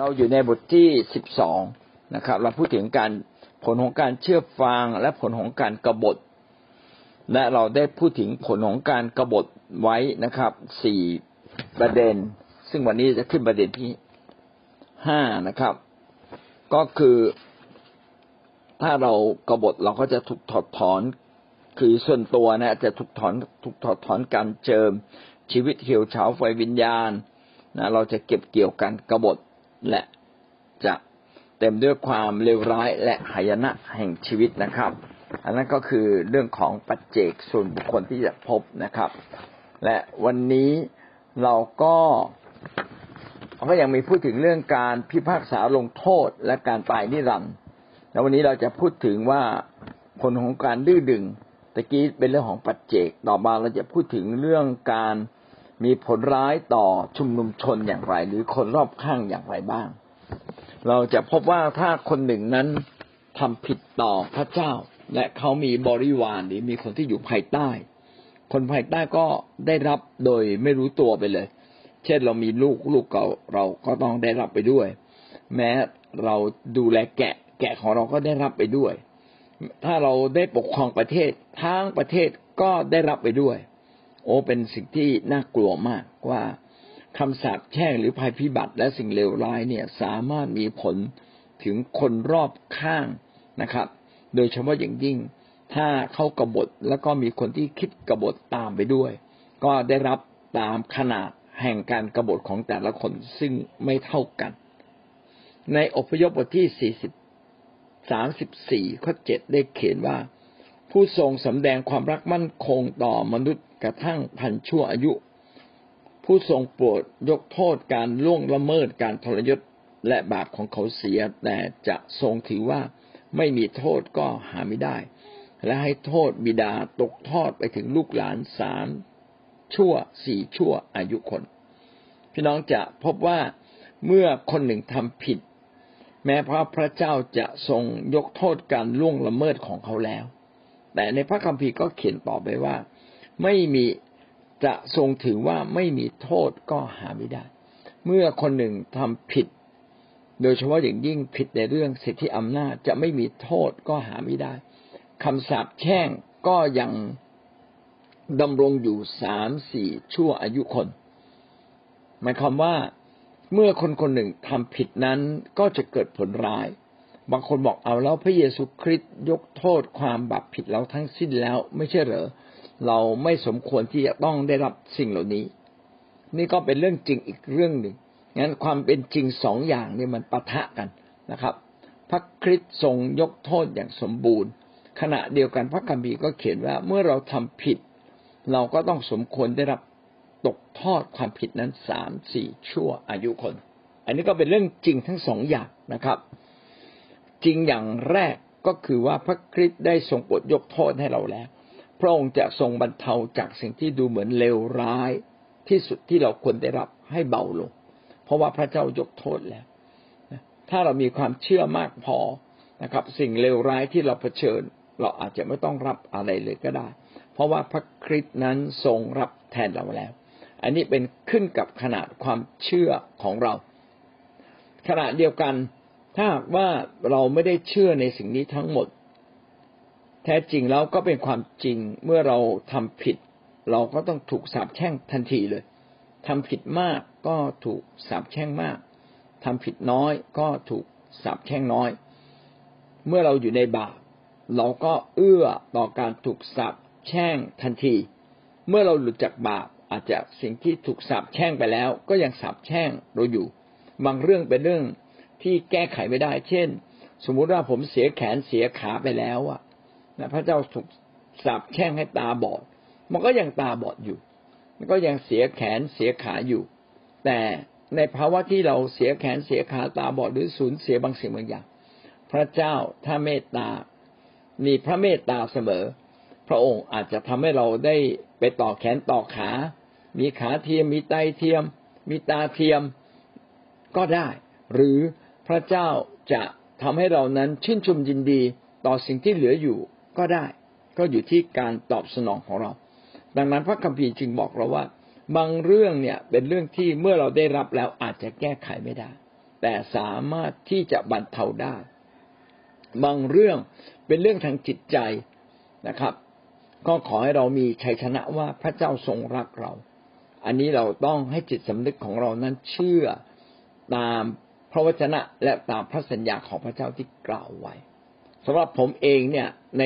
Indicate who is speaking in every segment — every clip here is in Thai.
Speaker 1: เราอยู่ในบทที่สิบสองนะครับ เราพูดถึงการผลของการเชื่อฟังและผลของการกรบฏ และเราได้พูดถึงผลของการกรบฏไว้นะครับสี่ประเด็น ซึ่งวันนี้จะขึ้นประเด็นที่ห้านะครับ ก็คือถ้าเรากบฏเราก็จะถูกถอดถอน คือส่วนตัวนะจะถูกถอนถูกถอดถอนการเจิม ชีวิตเหี่ยวเฉาไฟวิญญาณนะเราจะเก็บเกี่ยวกันกบฏ และจะเต็มด้วยความเลวร้ายและหายนะแห่งชีวิตนะครับ อันนั้นก็คือเรื่องของปัจเจกส่วนบุคคลที่จะพบนะครับ และวันนี้เราก็ก็ยังมีพูดถึงเรื่องการพิพากษาลงโทษและการตายนิรันดร์แล้ววันนี้เราจะพูดถึงว่าผลของการดื้อดึงตะกี้เป็นเรื่องของปัจเจก ต่อมาเราจะพูดถึงเรื่องการ มีผลร้ายต่อชุมนุมชนอย่างไร หรือคนรอบข้างอย่างไรบ้าง เราจะพบว่าถ้าคนหนึ่งนั้นทำผิดต่อพระเจ้า และเขามีบริวารหรือมีคนที่อยู่ภายใต้ คนภายใต้ก็ได้รับโดยไม่รู้ตัวไปเลย เช่นเรามีลูกลูกเก่าเราก็ต้องได้รับไปด้วย แม้เราดูแลแกะ แกะของเราก็ได้รับไปด้วย ถ้าเราได้ปกครองประเทศทั้งประเทศก็ได้รับไปด้วย โอ้เป็นสิ่งที่น่ากลัวมากว่าคำสาปแช่งหรือภัยพิบัติและสิ่งเลวร้ายเนี่ยสามารถมีผลถึงคนรอบข้างนะครับ โดยเฉพาะอย่างยิ่งถ้าเข้ากบฏแล้วก็มีคนที่คิดกบฏตามไปด้วย ก็ได้รับตามขนาดแห่งการกรบฏของแต่ละคนซึ่งไม่เท่ากัน ในอพยพบทที่สี่สิบสามสิบสี่ข้อเจ็ดได้เขียนว่า ผู้ทรงสำแดงความรักมั่นคงต่อมนุษย์ กระทั่งพันชั่วอายุ ผู้ทรงโปรดยกโทษการล่วงละเมิดการทรยศและบาปของเขาเสีย แต่จะทรงถือว่าไม่มีโทษก็หาไม่ได้ และให้โทษบิดาตกทอดไปถึงลูกหลานสามชั่วสี่ชั่วอายุคน พี่น้องจะพบว่าเมื่อคนหนึ่งทำผิด แม้พระพระเจ้าจะทรงยกโทษการล่วงละเมิดของเขาแล้ว แต่ในพระคัมภีร์ก็เขียนต่อไปว่า ไม่มีจะทรงถือว่าไม่มีโทษก็หาไม่ได้ เมื่อคนหนึ่งทำผิด โดยเฉพาะอย่างยิ่งผิดในเรื่องสิทธิอำนาจจะไม่มีโทษก็หาไม่ได้คำสาปแช่งก็ยังดำรงอยู่สามสี่ชั่วอายุคน หมายความว่าเมื่อคนคนหนึ่งทำผิดนั้นก็จะเกิดผลร้าย บางคนบอกเอาแล้วพระเยซูคริสต์ยกโทษความบาปผิดเราทั้งสิ้นแล้วไม่ใช่เหรอ เราไม่สมควรที่จะต้องได้รับสิ่งเหล่านี้ นี่ก็เป็นเรื่องจริงอีกเรื่องหนึ่งงั้นความเป็นจริงสองอย่างนี่มันปะทะกันนะครับ พระคริสต์ทรงยกโทษอย่างสมบูรณ์ ขณะเดียวกันพระคัมภีร์ก็เขียนว่าเมื่อเราทำผิด เราก็ต้องสมควรได้รับตกทอดความผิดนั้นสามสี่ชั่วอายุคน อันนี้ก็เป็นเรื่องจริงทั้งสองอย่างนะครับ จริงอย่างแรกก็คือว่าพระคริสต์ได้ทรงปลดยกโทษให้เราแล้ว พระองค์จะทรงบรรเทาจากสิ่งที่ดูเหมือนเลวร้ายที่สุดที่เราควรได้รับให้เบาลง เพราะว่าพระเจ้ายกโทษแล้วถ้าเรามีความเชื่อมากพอนะครับ สิ่งเลวร้ายที่เราเผชิญ เราอาจจะไม่ต้องรับอะไรเลยก็ได้ เพราะว่าพระคริสต์นั้นทรงรับแทนเราแล้ว อันนี้เป็นขึ้นกับขนาดความเชื่อของเรา ขณะเดียวกันถ้าว่าเราไม่ได้เชื่อในสิ่งนี้ทั้งหมด แท้จริงแล้วก็เป็นความจริงเมื่อเราทำผิด เราก็ต้องถูกสาปแช่งทันทีเลยทำผิดมากก็ถูกสาปแช่งมากทำผิดน้อยก็ถูกสาปแช่งน้อย เมื่อเราอยู่ในบาปเราก็เอื้อต่อการถูกสาปแช่งทันที เมื่อเราหลุดจากบาปอาจจะสิ่งที่ถูกสาปแช่งไปแล้ว ก็ยังสาปแช่งเราอยู่ บางเรื่องเป็นเรื่องที่แก้ไขไม่ได้ เช่น สมมุติว่าผมเสียแขนเสียขาไปแล้วอะ นะพระเจ้าถูกสาปแช่งให้ตาบอด มันก็ยังตาบอดอยู่ มันก็ยังเสียแขนเสียขาอยู่ แต่ในภาวะที่เราเสียแขนเสียขาตาบอดหรือสูญเสียบางสิ่งบางอย่าง พระเจ้าถ้าเมตตา มีพระเมตตาเสมอ พระองค์อาจจะทำให้เราได้ไปต่อแขนต่อขา มีขาเทียม มีไตเทียม มีตาเทียมก็ได้ หรือพระเจ้าจะทำให้เรานั้นชื่นชมยินดีต่อสิ่งที่เหลืออยู่ ก็ได้ ก็อยู่ที่การตอบสนองของเรา ดังนั้นพระคัมภีร์จึงบอกเราว่า บางเรื่องเนี่ยเป็นเรื่องที่เมื่อเราได้รับแล้วอาจจะแก้ไขไม่ได้ แต่สามารถที่จะบรรเทาได้ บางเรื่องเป็นเรื่องทางจิตใจนะครับ ก็ขอให้เรามีชัยชนะว่าพระเจ้าทรงรักเรา อันนี้เราต้องให้จิตสำนึกของเรานั้นเชื่อตามพระวจนะและตามพระสัญญาของพระเจ้าที่กล่าวไว้ สำหรับผมเองเนี่ยใน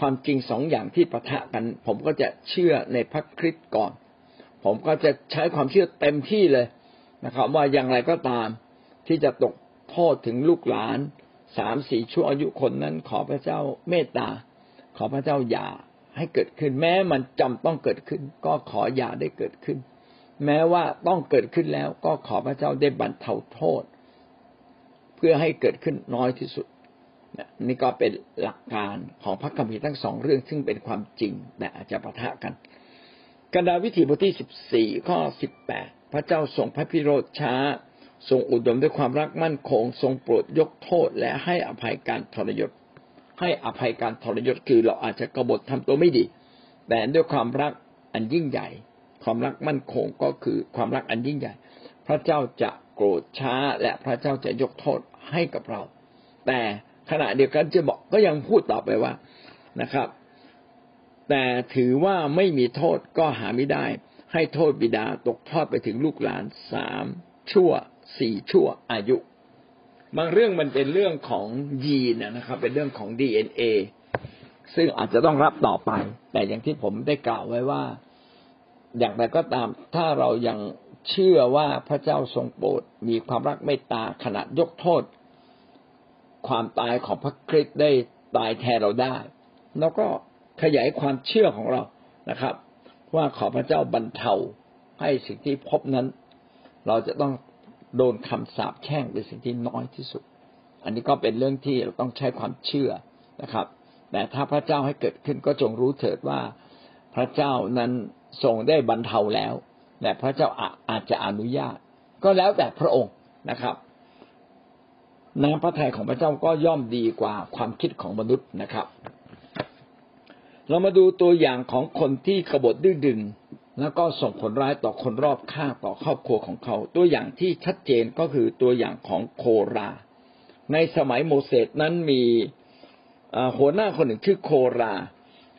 Speaker 1: ความจริงสองอย่างที่ประทะกัน ผมก็จะเชื่อในพระคริสต์ก่อน ผมก็จะใช้ความเชื่อเต็มที่เลยนะครับ ว่าอย่างไรก็ตามที่จะตกโทษถึงลูกหลานสามสี่ชั่วอายุคนนั้น ขอพระเจ้าเมตตา ขอพระเจ้าอย่าให้เกิดขึ้น แม้มันจำต้องเกิดขึ้น ก็ขออย่าได้เกิดขึ้น แม้ว่าต้องเกิดขึ้นแล้ว ก็ขอพระเจ้าได้บรรเทาโทษ เพื่อให้เกิดขึ้นน้อยที่สุด นี่ก็เป็นหลักการของพระคัมภีร์ทั้งสองเรื่องซึ่งเป็นความจริงแต่อาจจะปะทะกันกันดาวิถีบทที่สิบสี่ข้อสิบแปดพระเจ้าทรงพระพิโรธช้า ทรงอุดมด้วยความรักมั่นคง ทรงโปรดยกโทษ และให้อภัยการทรยศ ให้อภัยการทรยศคือเราอาจจะกบฏทำตัวไม่ดี แต่ด้วยความรักอันยิ่งใหญ่ ความรักมั่นคงก็คือความรักอันยิ่งใหญ่ พระเจ้าจะโกรธช้าและพระเจ้าจะยกโทษให้กับเรา แต่ ขณะเดียวกันจะบอกก็ยังพูดต่อไปว่านะครับ แต่ถือว่าไม่มีโทษก็หาไม่ได้ ให้โทษบิดาตกทอดไปถึงลูกหลานสามชั่วสี่ชั่วอายุ บางเรื่องมันเป็นเรื่องของยีนนะครับ เป็นเรื่องของดีเอ็นเอซึ่งอาจจะต้องรับต่อไป แต่อย่างที่ผมได้กล่าวไว้ว่า อย่างไรก็ตาม ถ้าเรายังเชื่อว่าพระเจ้าทรงโปรดมีความรักเมตตาขณะยกโทษ ความตายของพระคริสต์ได้ตายแทนเราได้ แล้วก็ขยายความเชื่อของเรานะครับ ว่าขอพระเจ้าบรรเทาให้สิ่งที่พบนั้น เราจะต้องโดนคำสาปแช่งเป็นสิ่งที่น้อยที่สุด อันนี้ก็เป็นเรื่องที่เราต้องใช้ความเชื่อนะครับ แต่ถ้าพระเจ้าให้เกิดขึ้นก็จงรู้เถิดว่า พระเจ้านั้นทรงได้บรรเทาแล้ว แต่พระเจ้าอาจจะอนุญาต ก็แล้วแต่พระองค์นะครับ น้ำพระทัยของพระเจ้าก็ย่อมดีกว่าความคิดของมนุษย์นะครับ เรามาดูตัวอย่างของคนที่กบฏดื้อดึง แล้วก็ส่งผลร้ายต่อคนรอบข้างต่อครอบครัวของเขา ตัวอย่างที่ชัดเจนก็คือตัวอย่างของโครา ในสมัยโมเสสนั้นมีหัวหน้าคนหนึ่งชื่อโครา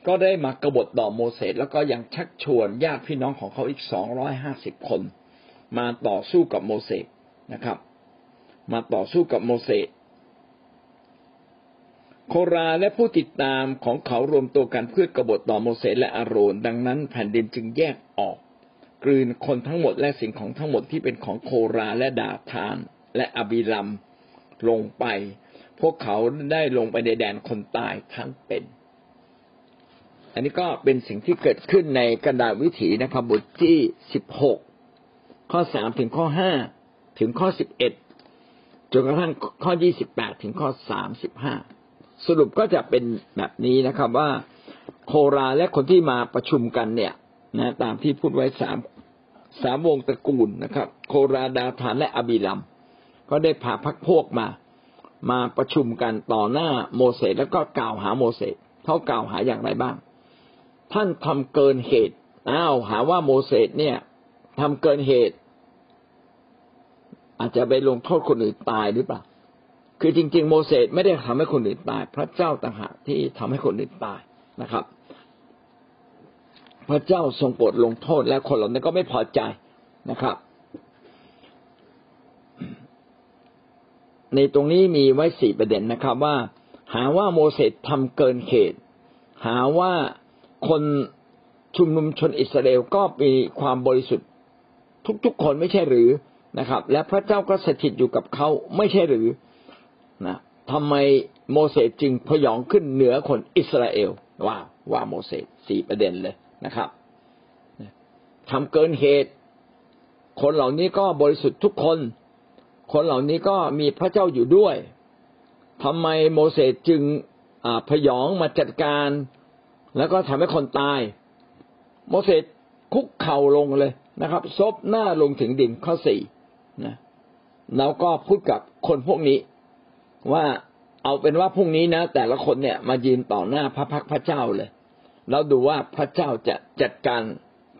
Speaker 1: ก็ได้มากบฏต่อโมเสสแล้วก็ยังชักชวนญาติพี่น้องของเขาอีกสองร้อยห้าสิบคน มาต่อสู้กับโมเสสนะครับ มาต่อสู้กับโมเสสโคราและผู้ติดตามของเขารวมตัวกันเพื่อกบฏต่อโมเสสและอาโรน ดังนั้นแผ่นดินจึงแยกออก กลืนคนทั้งหมดและสิ่งของทั้งหมดที่เป็นของโคราและดาทาน และอบิลัมลงไป พวกเขาได้ลงไปในแดนคนตายทั้งเป็น อันนี้ก็เป็นสิ่งที่เกิดขึ้นในกระดาษวิถีนะครับบทที่สิบหกข้อสามถึงข้อห้าถึงข้อสิบเอ็ด จนกระทั่งข้อยี่สิบแปดถึงข้อสามสิบห้าสรุปก็จะเป็นแบบนี้นะครับว่าโคราและคนที่มาประชุมกันเนี่ยนะตามที่พูดไว้สามสามวงตระกูลนะครับ โคราดาฐานและอบิลัม ก็ได้พาพักพวกมา มาประชุมกันต่อหน้าโมเสสแล้วก็กล่าวหาโมเสสเขากล่าวหาอย่างไรบ้าง ท่านทำเกินเหตุอ้าวหาว่าโมเสสเนี่ยทำเกินเหตุ อาจจะไปลงโทษคนอื่นตายหรือเปล่า คือจริง ๆ โมเสสไม่ได้ทำให้คนอื่นตาย พระเจ้าต่างหากที่ทำให้คนอื่นตายนะครับ พระเจ้าทรงโปรดลงโทษและคนเหล่านั้นก็ไม่พอใจนะครับ ในตรงนี้มีไว้สี่ประเด็นนะครับ ว่า หาว่าโมเสสทำเกินเขต หาว่าคนชุมนุมชนอิสราเอลก็มีความบริสุทธิ์ทุกๆคนไม่ใช่หรือ นะครับ และพระเจ้าก็สถิตอยู่กับเขาไม่ใช่หรือนะทำไมโมเสสจึงพยองขึ้นเหนือคนอิสราเอลว่าว่าโมเสสสี่ประเด็นเลยนะครับทำเกินเหตุ คนเหล่านี้ก็บริสุทธิ์ทุกคน คนเหล่านี้ก็มีพระเจ้าอยู่ด้วยทำไมโมเสสจึงพยองมาจัดการ แล้วก็ทำให้คนตาย โมเสสคุกเข่าลงเลยนะครับซบหน้าลงถึงดินข้อสี่ นะแล้วก็พูดกับคนพวกนี้ว่าเอาเป็นว่าพรุ่งนี้นะ แต่ละคนเนี่ยมายืนต่อหน้าพระพักพระเจ้าเลย แล้วดูว่าพระเจ้าจะจัดการ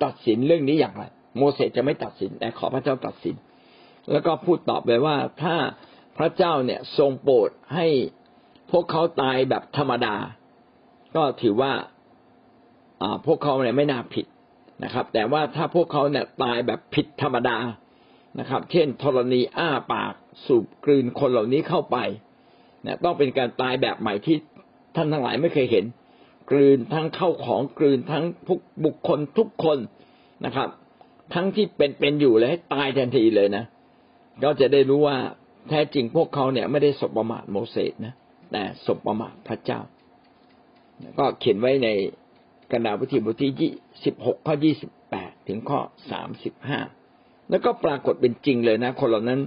Speaker 1: ตัดสินเรื่องนี้อย่างไร โมเสสจะไม่ตัดสินแต่ขอพระเจ้าตัดสิน แล้วก็พูดตอบไปว่าถ้าพระเจ้าเนี่ยทรงโปรดให้พวกเขาตายแบบธรรมดา ก็ถือว่าพวกเขาเนี่ยไม่น่าผิดนะครับ แต่ว่าถ้าพวกเขาเนี่ยตายแบบผิดธรรมดา นะครับ เช่นธรณีอ้าปากสูบกลืนคนเหล่านี้เข้าไปเนี่ยต้องเป็นการตายแบบใหม่ที่ท่านทั้งหลายไม่เคยเห็น กลืนทั้งเข้าของกลืนทั้งพวกบุคคลทุกคนนะครับ ทั้งที่เป็นเป็นอยู่และตายทันทีเลยนะก็จะได้รู้ว่าแท้จริงพวกเขาเนี่ยไม่ได้สบประมาทโมเสสนะแต่สบประมาทพระเจ้า ก็เขียนไว้ในกันดาวิธีบทที่ยี่สิบหกข้อยี่สิบแปดถึงข้อสามสิบห้า แล้วก็ปรากฏเป็นจริงเลยนะ คนเหล่านั้น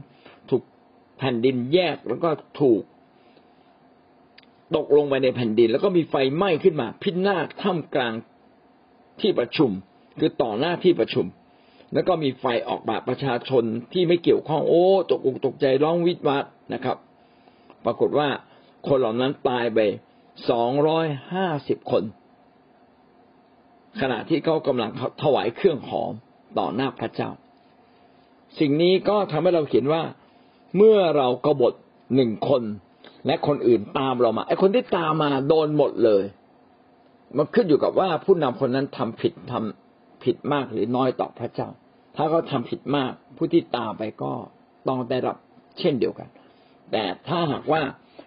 Speaker 1: ถูกแผ่นดินแยกแล้วก็ถูกตกลงไปในแผ่นดิน แล้วก็มีไฟไหม้ขึ้นมา พินาศท่ามกลางที่ประชุม คือต่อหน้าที่ประชุม แล้วก็มีไฟออกมาประชาชนที่ไม่เกี่ยวข้องโอ้ตกอกตกใจร้องวิดวัดนะครับ ปรากฏว่าคนเหล่านั้นตายไปสองร้อยห้าสิบคน ขณะที่เขากำลังถวายเครื่องหอมต่อหน้าพระเจ้า สิ่งนี้ก็ทำให้เราเห็นว่า เมื่อเรากบฏหนึ่งคน และคนอื่นตามเรามาไอ้คนที่ตามมาโดนหมดเลย มันขึ้นอยู่กับว่าผู้นำคนนั้นทำผิดทำผิดมากหรือน้อยต่อพระเจ้า ถ้าเขาทาผิดมาก ผู้ที่ตามไปก็ต้องได้รับเช่นเดียวกัน แต่ถ้าหากว่า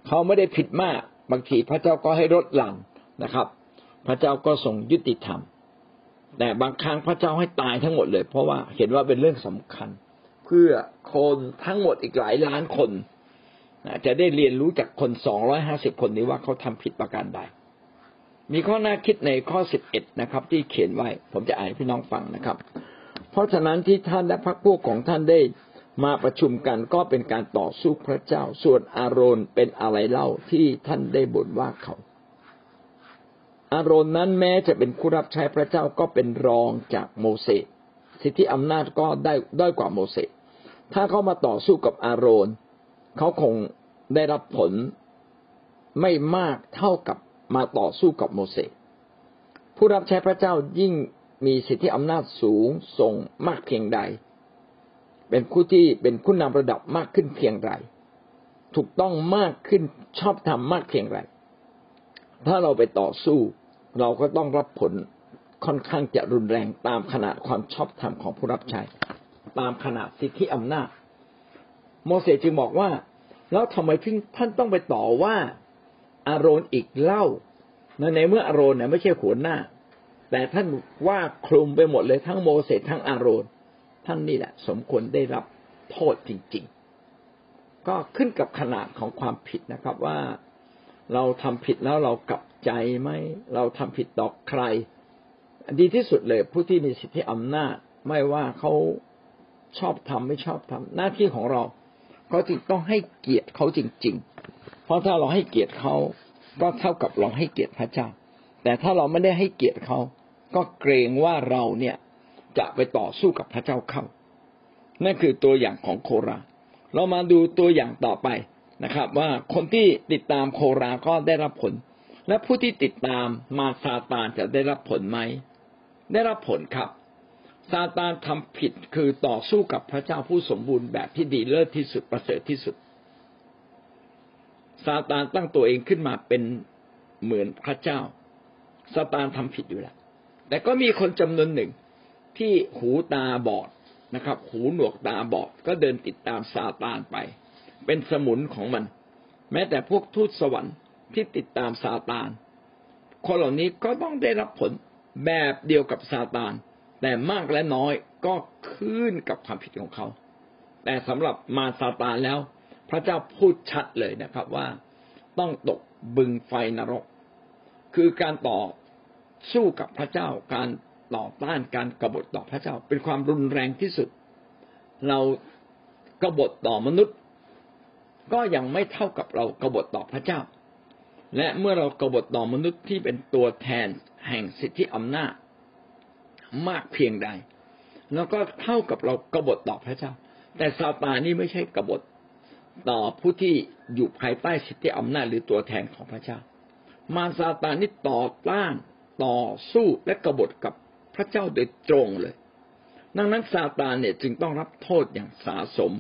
Speaker 1: เขาไม่ได้ผิดมากบางทีพระเจ้าก็ให้ลดหลั่งนะครับ พระเจ้าก็ทรงยุติธรรม แต่บางครั้งพระเจ้าให้ตายทั้งหมดเลย เพราะว่าเห็นว่าเป็นเรื่องสำคัญ เพื่อคนทั้งหมดอีกหลายล้านคนจะได้เรียนรู้จากคนสองร้อยห้าสิบคนนี้ว่าเขาทำผิดประการใด มีข้อน่าคิดในข้อสิบเอ็ดนะครับ ที่เขียนไว้ ผมจะอ่านให้พี่น้องฟังนะครับ เพราะฉะนั้นที่ท่านและพรรคพวกของท่านได้มาประชุมกันก็เป็นการต่อสู้พระเจ้า ส่วนอารอนเป็นอะไรเล่าที่ท่านได้บ่นว่าเขา อารอนนั้นแม้จะเป็นผู้รับใช้พระเจ้าก็เป็นรองจากโมเสสสิทธิอำนาจก็ได้ด้อยกว่าโมเสส ถ้าเขามาต่อสู้กับอาโรนเขาคงได้รับผลไม่มากเท่ากับมาต่อสู้กับโมเสสผู้รับใช้พระเจ้ายิ่งมีสิทธิอำนาจสูงส่งมากเพียงใด เป็นผู้ที่เป็นผู้นำระดับมากขึ้นเพียงไรถูกต้องมากขึ้นชอบทำมากเพียงไรถ้าเราไปต่อสู้ เราก็ต้องรับผลค่อนข้างจะรุนแรงตามขนาดความชอบธรรมของผู้รับใช้ ตามขนาดสิทธิอำนาจ โมเสสจึงบอกว่า แล้วทำไมท่านต้องไปต่อว่าอารอนอีกเล่าในเมื่ออารอนเนี่ยไม่ใช่หัวหน้า แต่ท่านว่าคลุมไปหมดเลยทั้งโมเสสทั้งอารอนท่านนี่แหละ สมควรได้รับโทษจริง ๆ ก็ขึ้นกับขนาดของความผิดนะครับว่าเราทำผิดแล้วเรากลับใจไหมเราทำผิดต่อใคร ดีที่สุดเลยผู้ที่มีสิทธิอำนาจ ไม่ว่าเขา ชอบทำไม่ชอบทำหน้าที่ของเราเขาจึงต้องให้เกียรติเขาจริง ๆ เพราะถ้าเราให้เกียรติเขาก็เท่ากับเราให้เกียรติพระเจ้า แต่ถ้าเราไม่ได้ให้เกียรติเขาก็เกรงว่าเราเนี่ยจะไปต่อสู้กับพระเจ้าเข้า นั่นคือตัวอย่างของโครา เรามาดูตัวอย่างต่อไปนะครับ ว่าคนที่ติดตามโคราก็ได้รับผล และผู้ที่ติดตามมาซาตานจะได้รับผลไหม ได้รับผลครับ ซาตานทำผิดคือต่อสู้กับพระเจ้าผู้สมบูรณ์แบบที่ดีเลิศที่สุดประเสริฐที่สุด ซาตานตั้งตัวเองขึ้นมาเป็นเหมือนพระเจ้า ซาตานทำผิดอยู่แล้ว แต่ก็มีคนจำนวนหนึ่งที่หูตาบอดนะครับ หูหนวกตาบอดก็เดินติดตามซาตานไป เป็นสมุนของมัน แม้แต่พวกทูตสวรรค์ที่ติดตามซาตาน คนเหล่านี้ก็ต้องได้รับผลแบบเดียวกับซาตาน แต่มากและน้อยก็ขึ้นกับความผิดของเขา แต่สำหรับมาซาตานแล้ว พระเจ้าพูดชัดเลยนะครับว่าต้องตกบึงไฟนรก คือการต่อสู้กับพระเจ้า การต่อต้านการกบฏต่อพระเจ้า เป็นความรุนแรงที่สุด เรากบฏต่อมนุษย์ ก็ยังไม่เท่ากับเรากบฏต่อพระเจ้า และเมื่อเรากบฏต่อมนุษย์ที่เป็นตัวแทนแห่งสิทธิอำนาจ มากเพียงใด แล้วก็เท่ากับเรากบฏต่อพระเจ้า แต่ซาตานนี่ไม่ใช่กบฏต่อผู้ที่อยู่ภายใต้สิทธิอำนาจหรือตัวแทนของพระเจ้า มารซาตานนี่ต่อต้านต่อสู้และกบฏกับพระเจ้าโดยตรงเลย ดังนั้นซาตานเนี่ยจึงต้องรับโทษอย่างสาสม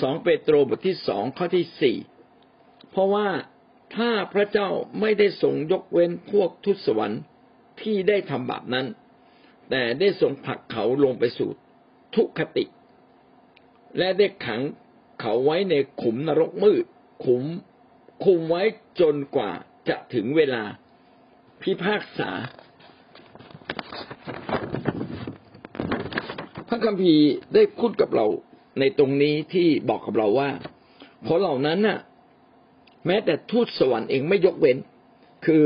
Speaker 1: สองเปโตรบทที่สองข้อที่สี่เพราะว่าถ้าพระเจ้าไม่ได้ทรงยกเว้นพวกทุตสวรรค์ที่ได้ทำบาปนั้น แต่ได้ทรงผลักเขาลงไปสู่ทุกขติ และได้ขังเขาไว้ในขุมนรกมืด ขุมคุมไว้จนกว่าจะถึงเวลาพิพากษา พระคัมภีร์ได้พูดกับเราในตรงนี้ที่บอกกับเราว่าเพราะเหล่านั้นน่ะ แม้แต่ทูตสวรรค์เองไม่ยกเว้น คือ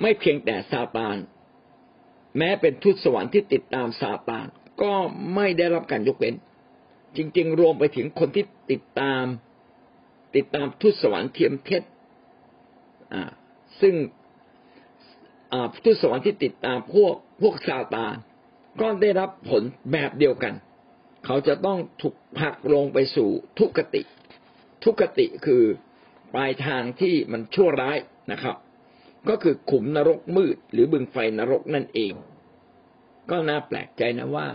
Speaker 1: ไม่เพียงแต่ซาตาน แม้เป็นทูตสวรรค์ที่ติดตามซาตานก็ไม่ได้รับการยกเว้น จริง ๆ รวมไปถึงคนที่ติดตาม ติดตามทูตสวรรค์เทียมเท็จซึ่งทูตสวรรค์ที่ติดตามพวกพวกซาตานก็ได้รับผลแบบเดียวกัน เขาจะต้องถูกผลักลงไปสู่ทุกขติ ทุกขติคือปลายทางที่มันชั่วร้ายนะครับ ก็คือขุมนรกมืด หรือบึงไฟนรกนั่นเอง ก็น่าแปลกใจนะว่า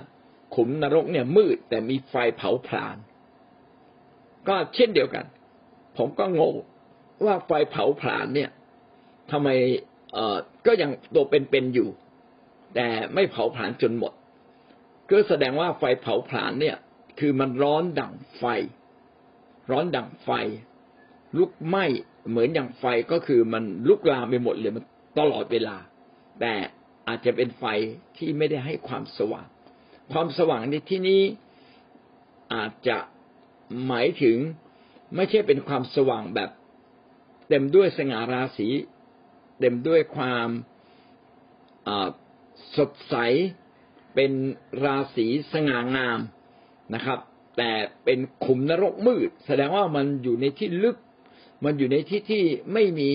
Speaker 1: ขุมนรกเนี่ยมืดแต่มีไฟเผาผลาญก็เช่นเดียวกัน ผมก็งงว่าไฟเผาผลาญเนี่ยทำไมเอ่อก็ยังตัวเป็นๆอยู่ แต่ไม่เผาผลาญจนหมด ก็แสดงว่าไฟเผาผลาญเนี่ย คือมันร้อนดั่งไฟ ร้อนดั่งไฟ ลุกไหม้เหมือนอย่างไฟก็คือมันลุกลามไปหมดเลยมันตลอดเวลา แต่อาจจะเป็นไฟที่ไม่ได้ให้ความสว่าง ความสว่างในที่นี้อาจจะหมายถึงไม่ใช่เป็นความสว่างแบบ เต็มด้วยสง่าราศี เต็มด้วยความสดใสเป็นราศีสง่างามนะครับ แต่เป็นขุมนรกมืด แสดงว่ามันอยู่ในที่ลึก มันอยู่ในที่ที่ไม่มี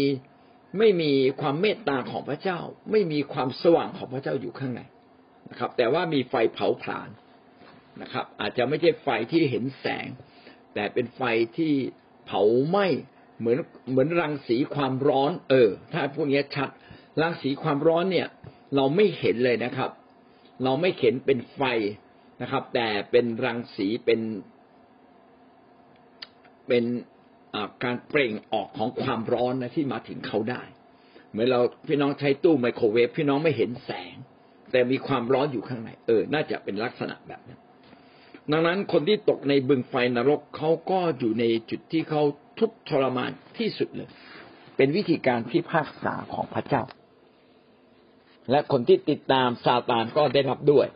Speaker 1: ไม่มีความเมตตาของพระเจ้า ไม่มีความสว่างของพระเจ้าอยู่ข้างในนะครับ แต่ว่ามีไฟเผาผลาญนะครับ อาจจะไม่ใช่ไฟที่เห็นแสง แต่เป็นไฟที่เผาไหม้เหมือนเหมือนรังสีความร้อน เออ ถ้าพวกนี้ชัดรังสีความร้อนเนี่ย เราไม่เห็นเลยนะครับ เราไม่เห็นเป็นไฟนะครับ แต่เป็นรังสีเป็นเป็น การเปล่งออกของความร้อนนะที่มาถึงเขาได้ เหมือนเราพี่น้องใช้ตู้ไมโครเวฟพี่น้องไม่เห็นแสง แต่มีความร้อนอยู่ข้างในเออ น่าจะเป็นลักษณะแบบนั้นดังนั้นคนที่ตกในบึงไฟนรกเขาก็อยู่ในจุดที่เขาทุกทรมานที่สุดเลย เป็นวิธีการพิพากษาของพระเจ้า และคนที่ติดตามซาตานก็ได้รับด้วย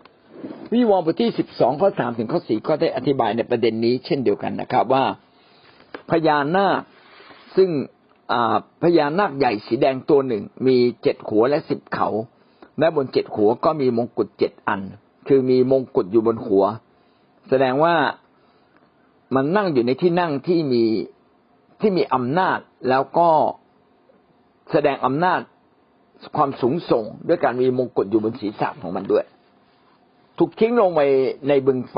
Speaker 1: วิวรณ์บทที่สิบสองข้อสามถึงข้อสี่ก็ได้อธิบายในประเด็นนี้เช่นเดียวกันนะครับว่า พญานาคซึ่งพญานาคใหญ่สีแดงตัวหนึ่ง มีเจ็ดหัวและสิบเขา และบนเจ็ดหัวก็มีมงกุฎเจ็ดอัน คือมีมงกุฎอยู่บนหัว แสดงว่ามันนั่งอยู่ในที่นั่งที่มีที่มีอำนาจแล้วก็แสดงอำนาจความสูงส่ง ด้วยการมีมงกุฎอยู่บนศีรษะของมันด้วย ถูกทิ้งลงไปในบึงไฟ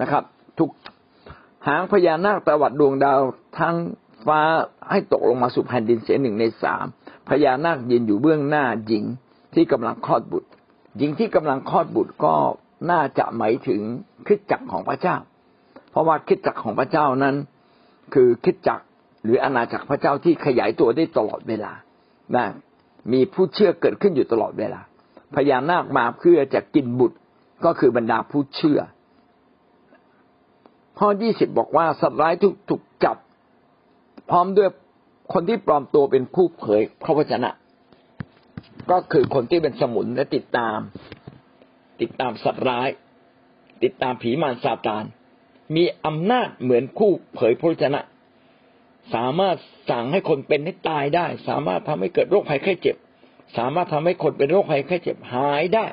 Speaker 1: นะครับ หางพญานาคตวัดดวงดาวทั้งฟ้าให้ตกลงมาสู่แผ่นดินเสียหนึ่งในสามพญานาคยืนอยู่เบื้องหน้าหญิงที่กำลังคลอดบุตร หญิงที่กำลังคลอดบุตรก็น่าจะหมายถึงคิดจักของพระเจ้า เพราะว่าคิดจักของพระเจ้านั้น คือคิดจักหรืออาณาจักรพระเจ้าที่ขยายตัวได้ตลอดเวลานะมีผู้เชื่อเกิดขึ้นอยู่ตลอดเวลาพญานาคมาเพื่อจะกินบุตรก็คือบรรดาผู้เชื่อ ข้อยี่สิบบอกว่าสัตว์ร้ายถูกถูกจับ พร้อมด้วยคนที่ปลอมตัวเป็นผู้เผยพระวจนะ ก็คือคนที่เป็นสมุนและติดตาม ติดตามสัตว์ร้าย ติดตามผีมารซาตาน มีอำนาจเหมือนผู้เผยพระวจนะ สามารถสั่งให้คนเป็นให้ตายได้ สามารถทำให้เกิดโรคภัยไข้เจ็บ สามารถทำให้คนเป็นโรคภัยไข้เจ็บหายได้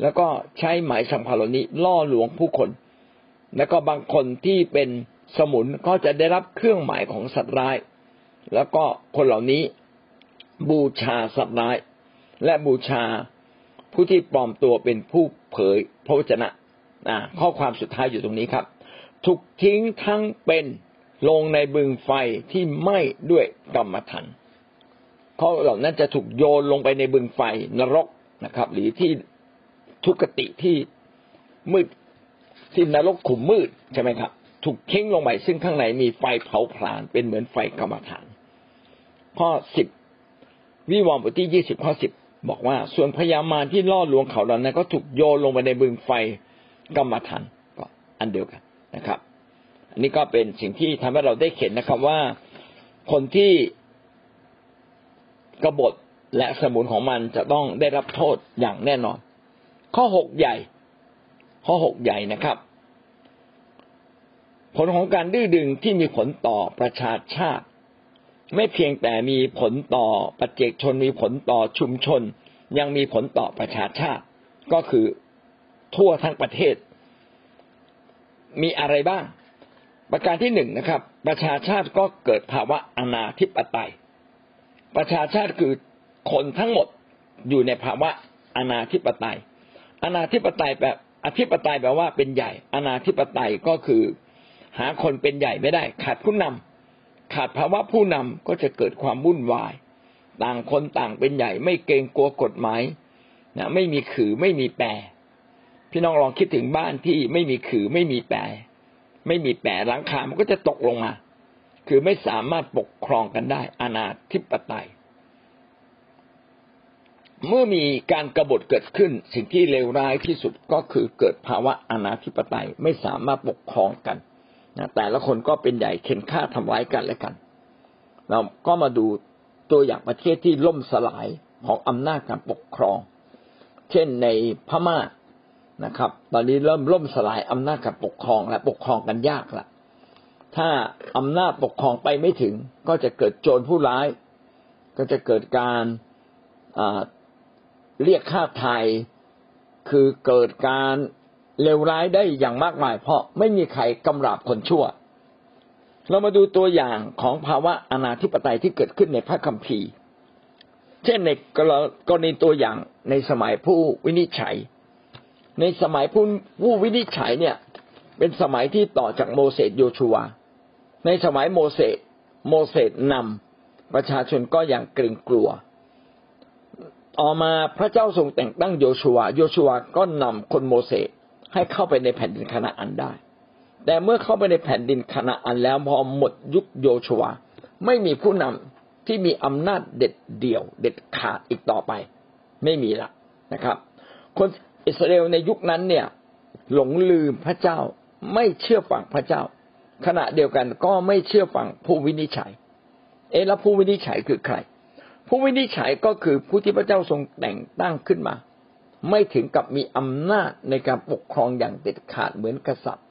Speaker 1: แล้วก็ใช้หมายสัมพันธ์เหล่านี้ล่อลวงผู้คน แล้วก็บางคนที่เป็นสมุนก็จะได้รับเครื่องหมายของสัตว์ร้าย แล้วก็คนเหล่านี้บูชาสัตว์ร้าย และบูชาผู้ที่ปลอมตัวเป็นผู้เผยพระวจนะข้อความสุดท้ายอยู่ตรงนี้ครับ ถูกทิ้งทั้งเป็นลงในบึงไฟที่ไหม้ด้วยกรรมฐานเขาเหล่านั้นจะถูกโยนลงไปในบึงไฟนรกนะครับ หรือที่ทุกติที่มืด ที่นรกขุมมืดใช่ไหมครับ ถูกทิ้งลงไปซึ่งข้างในมีไฟเผาผลาญเป็นเหมือนไฟกรรมฐาน ข้อสิบวิวรณ์บทที่ยี่สิบข้อสิบบอกว่า ส่วนพญามารที่ล่อลวงเขาเหล่านั้นก็ถูกโยนลงไปในบึงไฟกรรมฐานก็อันเดียวกันนะครับ อันนี้ก็เป็นสิ่งที่ทำให้เราได้เห็นนะครับว่าคนที่กบฏและสมุนของมันจะต้องได้รับโทษอย่างแน่นอน ข้อหกใหญ่ ข้อหกใหญ่นะครับ ผลของการดื้อดึงที่มีผลต่อประชาชาติ ไม่เพียงแต่มีผลต่อปัจเจกชนมีผลต่อชุมชน ยังมีผลต่อประชาชาติ ก็คือทั่วทั้งประเทศ มีอะไรบ้าง ประการที่หนึ่งนะครับ ประชาชาติก็เกิดภาวะอนาธิปไตย ประชาชาติคือคนทั้งหมดอยู่ในภาวะอนาธิปไตย อนาธิปไตยแบบ อธิปไตยแปลว่าเป็นใหญ่ อนาธิปไตยก็คือ หาคนเป็นใหญ่ไม่ได้ ขาดผู้นำขาดภาวะผู้นำก็จะเกิดความวุ่นวาย ต่างคนต่างเป็นใหญ่ ไม่เกรงกลัวกฎหมายนะไม่มีขือไม่มีแปร พี่น้องลองคิดถึงบ้านที่ไม่มีขือไม่มีแปร ไม่มีแปรหลังคามันก็จะตกลงมา คือไม่สามารถปกครองกันได้ อนาธิปไตย เมื่อมีการกรบฏเกิดขึ้น สิ่งที่เลวร้ายที่สุดก็คือเกิดภาวะอนาธิปไตยไม่สามารถปกครองกันนะแต่ละคนก็เป็นใหญ่เข็นฆ่าทำร้ายกันและกัน เราก็มาดูตัวอย่างประเทศที่ล่มสลายของอำนาจการปกครอง เช่นในพม่านะครับ ตอนนี้เริ่มล่มสลายอำนาจการปกครองและปกครองกันยากละถ้าอำนาจปกครองไปไม่ถึง ก็จะเกิดโจรผู้ร้าย ก็จะเกิดการ เรียกค่าไทยคือเกิดการเลวร้ายได้อย่างมากมาย เพราะไม่มีใครกำราบคนชั่ว เรามาดูตัวอย่างของภาวะอนาธิปไตยที่เกิดขึ้นในพระคัมภีร์ เช่นในกรณีตัวอย่างในสมัยผู้วินิจฉัย ในสมัยผู้ผู้วินิจฉัยเนี่ย เป็นสมัยที่ต่อจากโมเสสโยชูวในสมัยโมเสสโมเสสนำประชาชนก็อย่างเกรงกลัว ต่อมาพระเจ้าทรงแต่งตั้งโยชัว โยชัวก็นำคนโมเสสให้เข้าไปในแผ่นดินคณาอันได้ แต่เมื่อเข้าไปในแผ่นดินคณาอันแล้วพอหมดยุคโยชัว ไม่มีผู้นำที่มีอำนาจเด็ดเดี่ยว เด็ดขาดอีกต่อไป ไม่มีละนะครับ คนอิสราเอลในยุคนั้นเนี่ย หลงลืมพระเจ้าไม่เชื่อฟังพระเจ้า ขณะเดียวกันก็ไม่เชื่อฟังผู้วินิจฉัย เอแล้วผู้วินิจฉัยคือใคร ผู้วินิจฉัยก็คือผู้ที่พระเจ้าทรงแต่งตั้งขึ้นมา ไม่ถึงกับมีอำนาจในการปกครองอย่างเด็ดขาดเหมือนกษัตริย์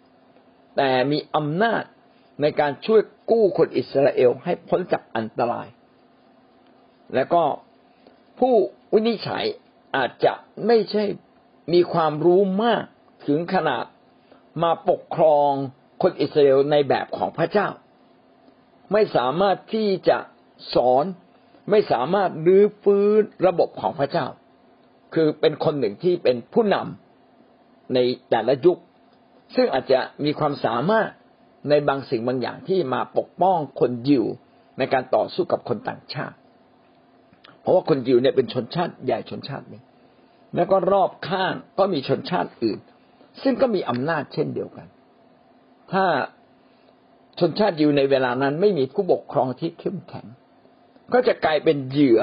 Speaker 1: แต่มีอำนาจในการช่วยกู้คนอิสราเอลให้พ้นจากอันตราย และก็ผู้วินิจฉัยอาจจะไม่ใช่มีความรู้มากถึงขนาดมาปกครองคนอิสราเอลในแบบของพระเจ้า ไม่สามารถที่จะสอน ไม่สามารถรื้อฟื้นระบบของพระเจ้า คือเป็นคนหนึ่งที่เป็นผู้นำในแต่ละยุค ซึ่งอาจจะมีความสามารถในบางสิ่งบางอย่างที่มาปกป้องคนยิวในการต่อสู้กับคนต่างชาติ เพราะว่าคนยิวเนี่ยเป็นชนชาติใหญ่ชนชาติหนึ่งแล้วก็รอบข้างก็มีชนชาติอื่น ซึ่งก็มีอำนาจเช่นเดียวกัน ถ้าชนชาติยิวในเวลานั้นไม่มีผู้ปกครองที่เข้มแข็ง ก็จะกลายเป็นเหยื่อ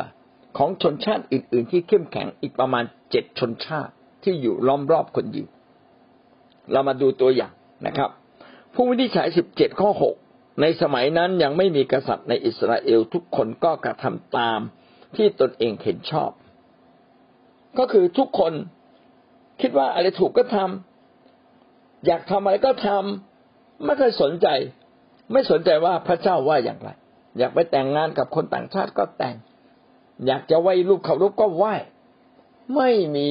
Speaker 1: ของชนชาติอื่น ๆ ที่เข้มแข็งอีกประมาณเจ็ดชนชาติที่อยู่ล้อมรอบคนยิวเรามาดูตัวอย่างนะครับ ผู้วินิจฉัยสิบเจ็ดข้อหกในสมัยนั้นยังไม่มีกษัตริย์ในอิสราเอลทุกคนก็กระทำตามที่ตนเองเห็นชอบ ก็คือทุกคนคิดว่าอะไรถูกก็ทำอยากทำอะไรก็ทำไม่เคยสนใจ ไม่สนใจว่าพระเจ้าว่าอย่างไร อยากไปแต่งงานกับคนต่างชาติก็แต่ง อยากจะไหว้รูปเขารูปก็ไหว้ ไม่มี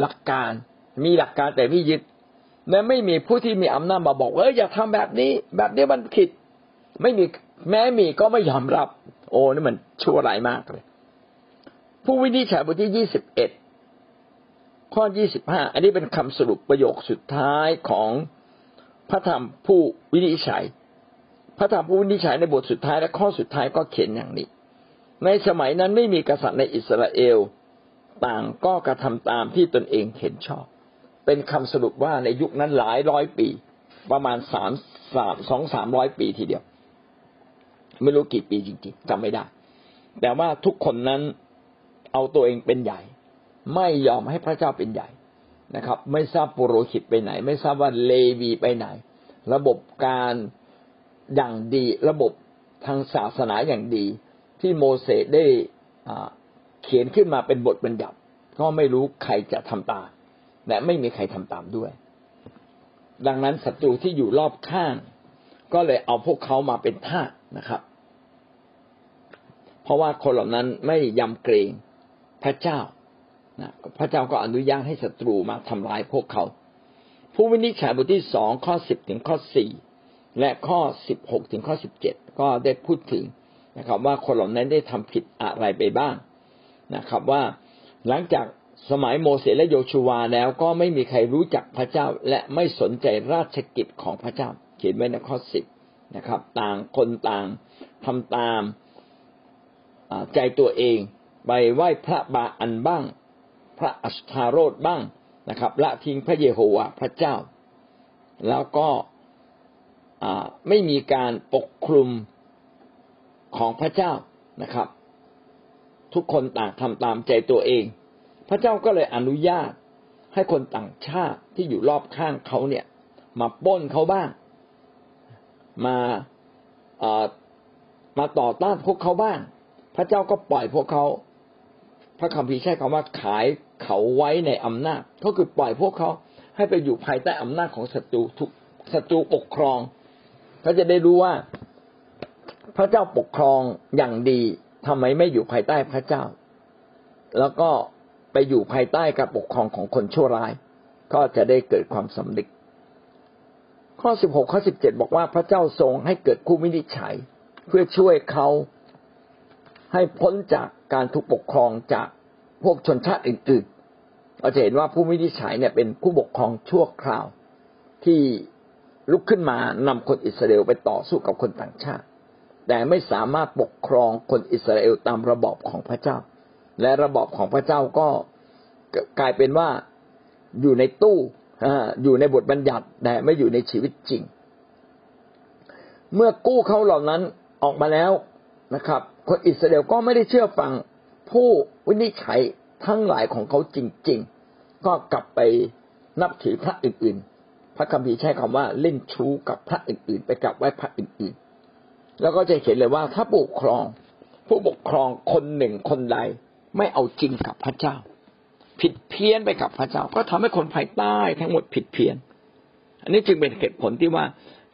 Speaker 1: หลักการ มีหลักการแต่ไม่ยึดและไม่มีผู้ที่มีอำนาจมาบอกเอออย่าทำแบบนี้ แบบนี้มันผิด ไม่มีแม้มีก็ไม่ยอมรับ โอ้นี่มันชั่วร้ายมากเลย ผู้วินิจฉัยบทที่ยี่สิบเอ็ดข้อยี่สิบห้าอันนี้เป็นคำสรุปประโยคสุดท้ายของพระธรรมผู้วินิจฉัย พระธรรมผู้วินิจฉัยในบทสุดท้ายและข้อสุดท้ายก็เขียนอย่างนี้ ในสมัยนั้นไม่มีกษัตริย์ในอิสราเอลต่างก็กระทำตามที่ตนเองเห็นชอบ เป็นคำสรุปว่าในยุคนั้นหลายร้อยปี ประมาณสามสามสองสามร้อยปีทีเดียว ไม่รู้กี่ปีจริงๆจำไม่ได้ แต่ว่าทุกคนนั้นเอาตัวเองเป็นใหญ่ ไม่ยอมให้พระเจ้าเป็นใหญ่นะครับ ไม่ทราบปุโรหิตไปไหน ไม่ทราบว่าเลวีไปไหน ระบบการ อย่างดีระบบทางศาสนาอย่างดี ที่โมเสสได้เขียนขึ้นมาเป็นบทบัญญัติก็ไม่รู้ใครจะทำตามและไม่มีใครทำตามด้วย ดังนั้นศัตรูที่อยู่รอบข้าง ก็เลยเอาพวกเขามาเป็นทาสนะครับ เพราะว่าคนเหล่านั้นไม่ยำเกรงพระเจ้านะพระเจ้าก็อนุญาตให้ศัตรูมาทำลายพวกเขา ผู้วินิจฉัยบทที่สองข้อสิบถึงข้อสี่ และข้อสิบหกถึงข้อสิบเจ็ดก็ได้พูดถึงนะครับ ว่าคนเหล่านั้นได้ทำผิดอะไรไปบ้างนะครับ ว่าหลังจากสมัยโมเสสและโยชูวาแล้วก็ไม่มีใครรู้จักพระเจ้า และไม่สนใจราชกิจของพระเจ้า เขียนไว้ในข้อสิบนะครับ ต่างคนต่างทำตามใจตัวเองไปไหว้พระบาอันบ้าง พระอัสทาโรธบ้างนะครับละทิ้งพระเยโฮวาห์พระเจ้า แล้วก็ ไม่มีการปกคลุมของพระเจ้านะครับ ทุกคนต่างทำตามใจตัวเอง พระเจ้าก็เลยอนุญาตให้คนต่างชาติที่อยู่รอบข้างเขาเนี่ย มาป้นเขาบ้าง มามาต่อต้านพวกเขาบ้าง พระเจ้าก็ปล่อยพวกเขา พระคัมภีร์ใช้คำว่าขายเขาไว้ในอำนาจ ก็คือปล่อยพวกเขาให้ไปอยู่ภายใต้อำนาจของศัตรูทุกศัตรูปกครอง เขาจะได้รู้ว่า พระเจ้าปกครองอย่างดีทำไมไม่อยู่ภายใต้พระเจ้า แล้วก็ไปอยู่ภายใต้การปกครองของคนชั่วร้าย ก็จะได้เกิดความสำนึกข้อสิบหกข้อสิบเจ็ดบอกว่าพระเจ้าทรงให้เกิดผู้วินิจฉัย เพื่อช่วยเขาให้พ้นจากการถูกปกครองจากพวกชนชาติอื่นๆเราจะเห็นว่าผู้วินิจฉัยเนี่ยเป็นผู้ปกครองชั่วคราวที่ ลุกขึ้นมานำคนอิสราเอลไปต่อสู้กับคนต่างชาติ แต่ไม่สามารถปกครองคนอิสราเอลตามระบอบของพระเจ้า และระบอบของพระเจ้าก็กลายเป็นว่าอยู่ในตู้อยู่ในบทบัญญัติแต่ไม่อยู่ในชีวิตจริง เมื่อกู้เขาเหล่านั้นออกมาแล้วนะครับ คนอิสราเอลก็ไม่ได้เชื่อฟังผู้วินิจฉัยทั้งหลายของเขาจริง ๆ ก็กลับไปนับถือพระอื่น พระคัมภีร์ใช้คำว่าเล่นชู้กับพระอื่นๆ ไปกับไหว้พระอื่นๆ แล้วก็จะเห็นเลยว่าถ้าปกครอง ผู้ปกครองคนหนึ่งคนใด ไม่เอาจริงกับพระเจ้า ผิดเพี้ยนไปกับพระเจ้า ก็ทำให้คนภายใต้ทั้งหมดผิดเพี้ยน อันนี้จึงเป็นเหตุผลที่ว่า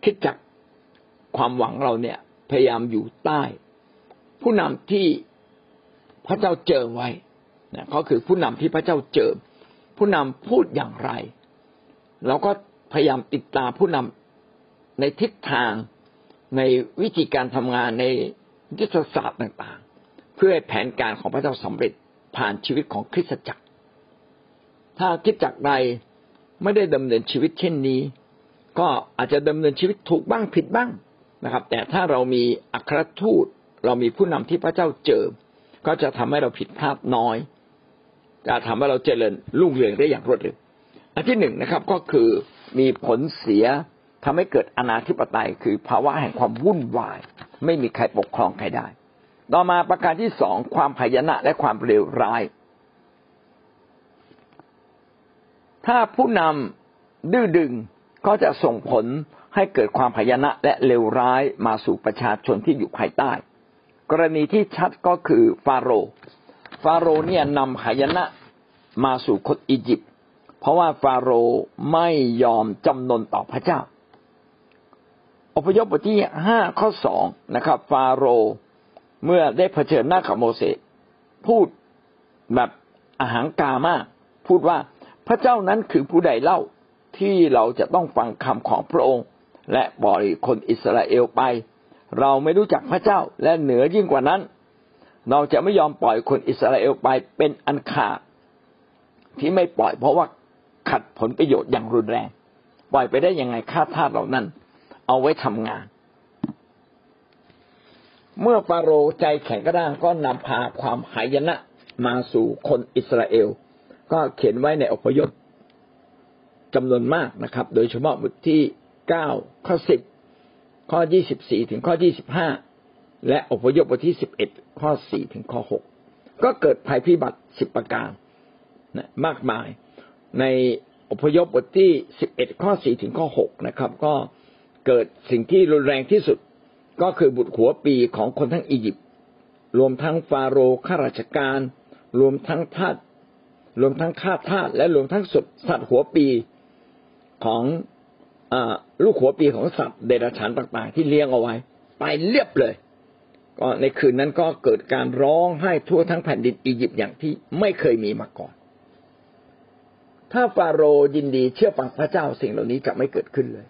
Speaker 1: คิดจากความหวังเราเนี่ย พยายามอยู่ใต้ ผู้นำที่พระเจ้าเจอไว้นะก็คือผู้นำที่พระเจ้าเจอผู้นำพูดอย่างไรเราก็ พยายามติดตามผู้นำในทิศทางในวิธีการทำงานในยุทธศาสตร์ต่างๆ เพื่อให้แผนการของพระเจ้าสำเร็จผ่านชีวิตของคริสตจักร ถ้าคิดจักรใดไม่ได้ดำเนินชีวิตเช่นนี้ ก็อาจจะดำเนินชีวิตถูกบ้างผิดบ้างนะครับ แต่ถ้าเรามีอัครทูต เรามีผู้นำที่พระเจ้าเจอก็จะทำให้เราผิดพลาดน้อยจะทำให้เราเจริญรุ่งเรืองได้อย่างรวดเร็วอันที่หนึ่งนะครับก็คือ มีผลเสียทำให้เกิดอนาธิปไตยคือภาวะแห่งความวุ่นวาย ไม่มีใครปกครองใครได้ ต่อมาประการที่สองความพยนะและความเลวร้าย ถ้าผู้นำดื้อดึงก็จะส่งผลให้เกิดความพยนะและเลวร้ายมาสู่ประชาชนที่อยู่ภายใต้ กรณีที่ชัดก็คือฟาโรฟาโรเนี่ยนำพยนะมาสู่คนอียิปต์ เพราะว่าฟาโรห์ไม่ยอมจำนนต่อพระเจ้า อพยพบทที่ห้าข้อสองนะครับ ฟาโรห์เมื่อได้เผชิญหน้ากับโมเสสพูดแบบอาหางกามาก พูดว่าพระเจ้านั้นคือผู้ใดเล่าที่เราจะต้องฟังคำของพระองค์ และบริคนอิสราเอลไป เราไม่รู้จักพระเจ้าและเหนือยิ่งกว่านั้น เราจะไม่ยอมปล่อยคนอิสราเอลไปเป็นอันขาดที่ไม่ปล่อยเพราะว่า ขัดผลประโยชน์อย่างรุนแรง ปล่อยไปได้ยังไงค่าทาสเหล่านั้น เอาไว้ทำงาน เมื่อฟาโรห์ใจแข็งกระด้างก็นำพาความหายนะมาสู่คนอิสราเอล ก็เขียนไว้ในอพยพจำนวนมากนะครับ โดยเฉพาะบทที่เก้าข้อสิบข้อยี่สิบสี่ถึงข้อยี่สิบห้าและอพยพบทที่สิบเอ็ดข้อสี่ถึงข้อหกก็เกิดภัยพิบัติสิบประการนะมากมาย ในอพยพบทที่สิบเอ็ดข้อสี่ถึงข้อหกนะครับ ก็เกิดสิ่งที่รุนแรงที่สุดก็คือบุตรหัวปีของคนทั้งอียิปต์รวมทั้งฟาโรห์ข้าราชการ รวมทั้งทาสรวมทั้งข้าทาสและรวมทั้งสุดสัตว์หัวปีของอลูกหัวปีของสัตว์เดรัจฉานต่างๆ ที่เลี้ยงเอาไว้ ไปเรียบเลย ก็ในคืนนั้นก็เกิดการร้องไห้ทั่วทั้งแผ่นดินอียิปต์อย่างที่ไม่เคยมีมาก่อน ถ้าฟาโรห์ยินดีเชื่อฟังพระเจ้าสิ่งเหล่านี้จะไม่เกิดขึ้นเลย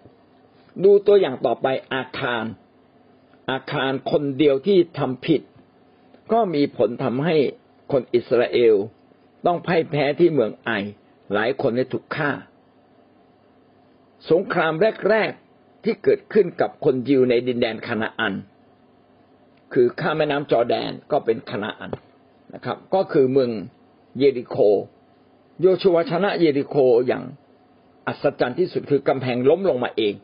Speaker 1: ดูตัวอย่างต่อไปอาคาร อาคารคนเดียวที่ทำผิด ก็มีผลทำให้คนอิสราเอล ต้องพ่ายแพ้ที่เมืองไอ หลายคนได้ถูกฆ่า สงครามแรกๆที่เกิดขึ้นกับคนยิวในดินแดนคานาอัน คือข้ามแม่น้ำจอแดนก็เป็นคานาอันนะครับ ก็คือเมืองเยริโค โยชัวชนะเยริโคอย่างอัศจรรย์ที่สุดคือกำแพงล้มลงมาเอง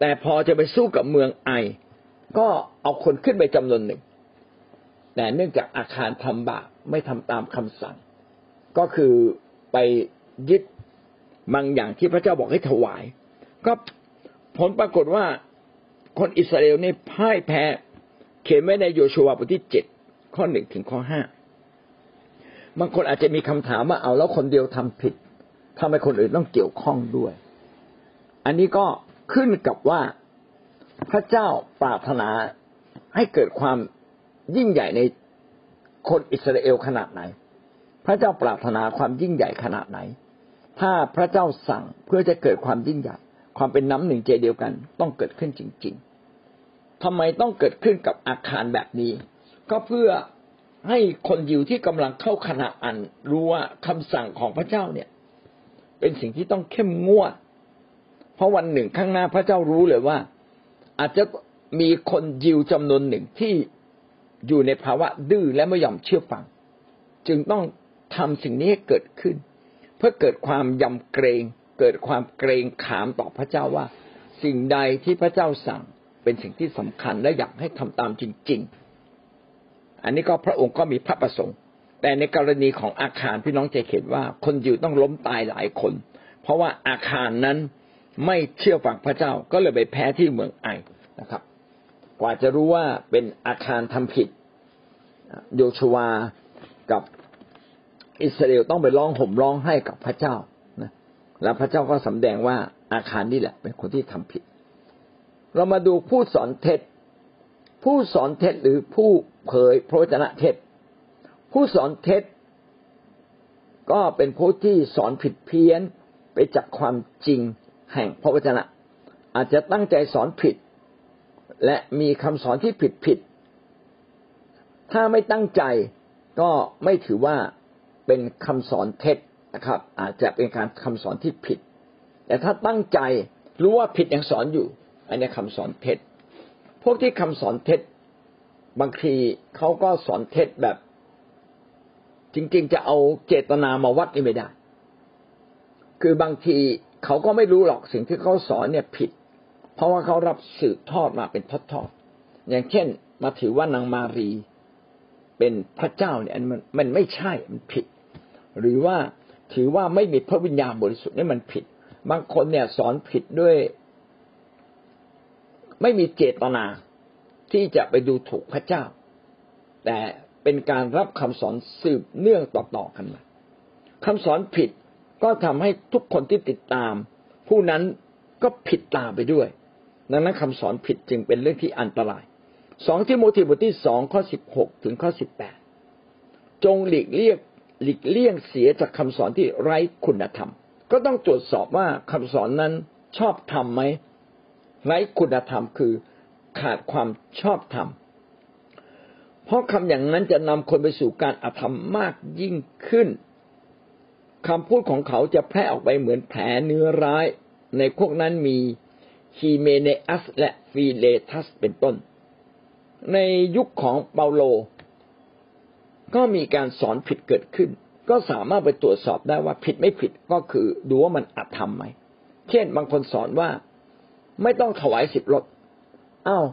Speaker 1: แต่พอจะไปสู้กับเมืองไอ ก็เอาคนขึ้นไปจำนวนหนึ่ง แต่เนื่องจากอาคารทำบาปไม่ทำตามคำสั่ง ก็คือไปยึดบางอย่างที่พระเจ้าบอกให้ถวาย ก็ผลปรากฏว่าคนอิสราเอลนี่พ่ายแพ้ เขียนไว้ในโยชัวบทที่เจ็ดข้อหนึ่งถึงข้อห้า บางคนอาจจะมีคำถามว่าเอาแล้วคนเดียวทำผิดทำไมคนอื่นต้องเกี่ยวข้องด้วย อันนี้ก็ขึ้นกับว่าพระเจ้าปรารถนาให้เกิดความยิ่งใหญ่ในคนอิสราเอลขนาดไหน พระเจ้าปรารถนาความยิ่งใหญ่ขนาดไหน ถ้าพระเจ้าสั่งเพื่อจะเกิดความยิ่งใหญ่ ความเป็นน้ำหนึ่งใจเดียวกัน ต้องเกิดขึ้นจริง ๆทำไมต้องเกิดขึ้นกับอาคารแบบนี้ ก็เพื่อ ให้คนยิวที่กำลังเข้าขณะอันรู้ว่าคำสั่งของพระเจ้าเนี่ย เป็นสิ่งที่ต้องเข้มงวด เพราะวันหนึ่งข้างหน้าพระเจ้ารู้เลยว่า อาจจะมีคนยิวจำนวนหนึ่งที่อยู่ในภาวะดื้อและไม่ยอมเชื่อฟัง จึงต้องทำสิ่งนี้ให้เกิดขึ้น เพื่อเกิดความยำเกรง เกิดความเกรงขามต่อพระเจ้าว่า สิ่งใดที่พระเจ้าสั่งเป็นสิ่งที่สำคัญและอยากให้ทำตามจริง ๆ อันนี้ก็พระองค์ก็มีพระประสงค์ แต่ในกรณีของอาคารพี่น้องจะเห็นว่า คนยิวต้องล้มตายหลายคน เพราะว่าอาคารนั้นไม่เชื่อฟังพระเจ้าก็เลยไปแพ้ที่เมืองไอนะครับ กว่าจะรู้ว่าเป็นอาคารทำผิดโยชัวกับอิสราเอลต้องไปร้องห่มร้องให้กับพระเจ้านะแล้วพระเจ้าก็สำแดงว่าอาคารนี่แหละ เป็นคนที่ทำผิด เรามาดูผู้สอนเท็จ ผู้สอนเท็จหรือผู้ เผยพระวจนะเท็จ ผู้สอนเท็จ ก็เป็นผู้ที่สอนผิดเพี้ยนไปจากความจริงแห่งพระวจนะ อาจจะตั้งใจสอนผิด และมีคำสอนที่ผิดผิด ถ้าไม่ตั้งใจก็ไม่ถือว่าเป็นคำสอนเท็จนะครับ อาจจะเป็นการคำสอนที่ผิด แต่ถ้าตั้งใจรู้ว่าผิดยังสอนอยู่ อันนี้คำสอนเท็จ พวกที่คำสอนเท็จ บางทีเขาก็สอนเท็จแบบ จริง ๆ จะเอาเจตนามาวัดนี่ไม่ได้ คือบางทีเขาก็ไม่รู้หรอกสิ่งที่เขาสอนเนี่ยผิด เพราะว่าเขารับสืบทอดมาเป็นทอดๆอย่างเช่น มาถือว่านางมารีเป็นพระเจ้าเนี่ยมันมันไม่ใช่มันผิด หรือว่าถือว่าไม่มีพระวิญญาณบริสุทธิ์นี่มันผิด บางคนเนี่ยสอนผิดด้วย ไม่มีเจตนา ที่จะไปดูถูกพระเจ้า แต่เป็นการรับคำสอนสืบเนื่องต่อๆกันมาคำสอนผิดก็ทำให้ทุกคนที่ติดตาม ผู้นั้นก็ผิดตามไปด้วย ดังนั้นคำสอนผิดจึงเป็นเรื่องที่อันตรายสองที่โมธีบทที่สองข้อสิบหกถึงข้อสิบแปดจงหลีกเลี่ยงหลีกเลี่ยงเสียจากคำสอนที่ไร้คุณธรรม ก็ต้องตรวจสอบว่าคำสอนนั้นชอบธรรมไหมไร้คุณธรรมคือ ขาดความชอบธรรม เพราะคำอย่างนั้นจะนำคนไปสู่การอธรรมมากยิ่งขึ้นคำพูดของเขาจะแพร่ออกไปเหมือนแผลเนื้อร้าย ในพวกนั้นมีฮีเมเนอัสและฟีเลทัสเป็นต้น ในยุคของเปาโล ก็มีการสอนผิดเกิดขึ้น ก็สามารถไปตรวจสอบได้ว่าผิดไม่ผิดก็คือดูว่ามันอัตธรรมไหม เช่นบางคนสอนว่าไม่ต้องถวายสิบรถ อ้าว